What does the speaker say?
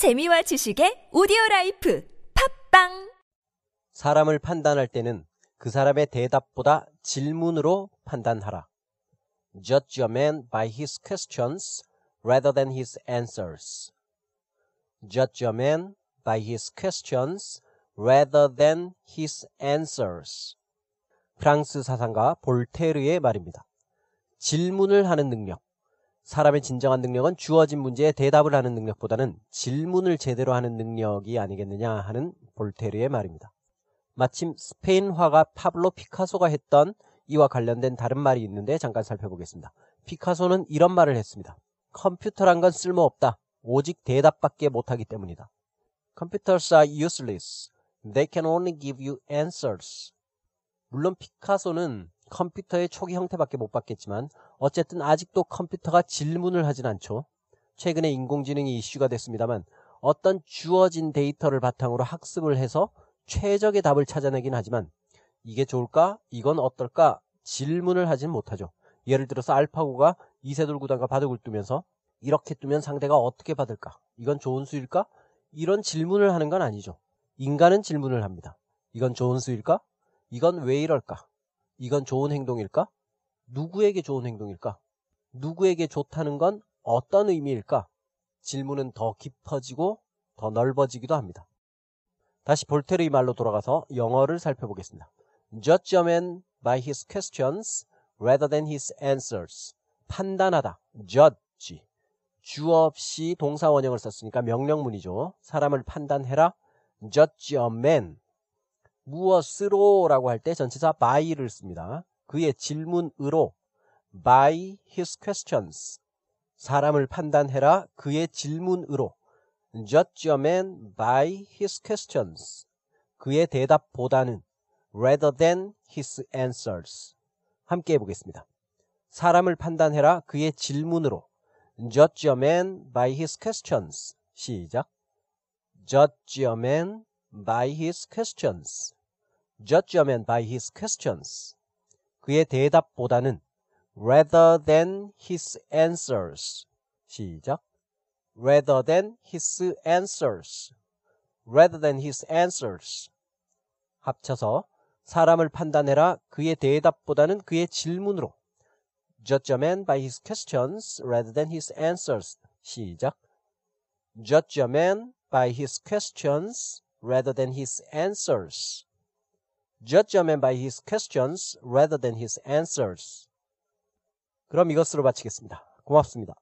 재미와 지식의 오디오 라이프 팟빵 사람을 판단할 때는 그 사람의 대답보다 질문으로 판단하라. Judge a man by his questions rather than his answers. Judge a man by his questions rather than his answers. 프랑스 사상가 볼테르의 말입니다. 질문을 하는 능력. 사람의 진정한 능력은 주어진 문제에 대답을 하는 능력보다는 질문을 제대로 하는 능력이 아니겠느냐 하는 볼테르의 말입니다. 마침 스페인 화가 파블로 피카소가 했던 이와 관련된 다른 말이 있는데 잠깐 살펴보겠습니다. 피카소는 이런 말을 했습니다. 컴퓨터란 건 쓸모없다. 오직 대답밖에 못하기 때문이다. Computers are useless. They can only give you answers. 물론 피카소는 컴퓨터의 초기 형태밖에 못 봤겠지만 어쨌든 아직도 컴퓨터가 질문을 하진 않죠. 최근에 인공지능이 이슈가 됐습니다만 어떤 주어진 데이터를 바탕으로 학습을 해서 최적의 답을 찾아내긴 하지만 이게 좋을까? 이건 어떨까? 질문을 하진 못하죠. 예를 들어서 알파고가 이세돌 구단과 바둑을 두면서 이렇게 두면 상대가 어떻게 받을까? 이건 좋은 수일까? 이런 질문을 하는 건 아니죠. 인간은 질문을 합니다. 이건 좋은 수일까? 이건 왜 이럴까? 이건 좋은 행동일까? 누구에게 좋은 행동일까? 누구에게 좋다는 건 어떤 의미일까? 질문은 더 깊어지고 더 넓어지기도 합니다. 다시 볼테르의 말로 돌아가서 영어를 살펴보겠습니다. Judge a man by his questions rather than his answers. 판단하다. judge. 주어 없이 동사 원형을 썼으니까 명령문이죠. 사람을 판단해라. judge a man. 무엇으로 라고 할 때 전치사 by를 씁니다. 그의 질문으로 by his questions 사람을 판단해라 그의 질문으로 judge a man by his questions 그의 대답보다는 rather than his answers 함께 해보겠습니다. 사람을 판단해라 그의 질문으로 judge a man by his questions 시작 judge a man by his questions. Man by his questions. 그의 대답보다는 rather than his answers. 시작. rather than his answers. rather than his answers. 합쳐서 사람을 판단해라 그의 대답보다는 그의 질문으로. Judge a man by his questions rather than his answers. 시작. Judge a man by his questions rather than his answers. Judge a man by his questions rather than his answers. 그럼 이것으로 마치겠습니다. 고맙습니다.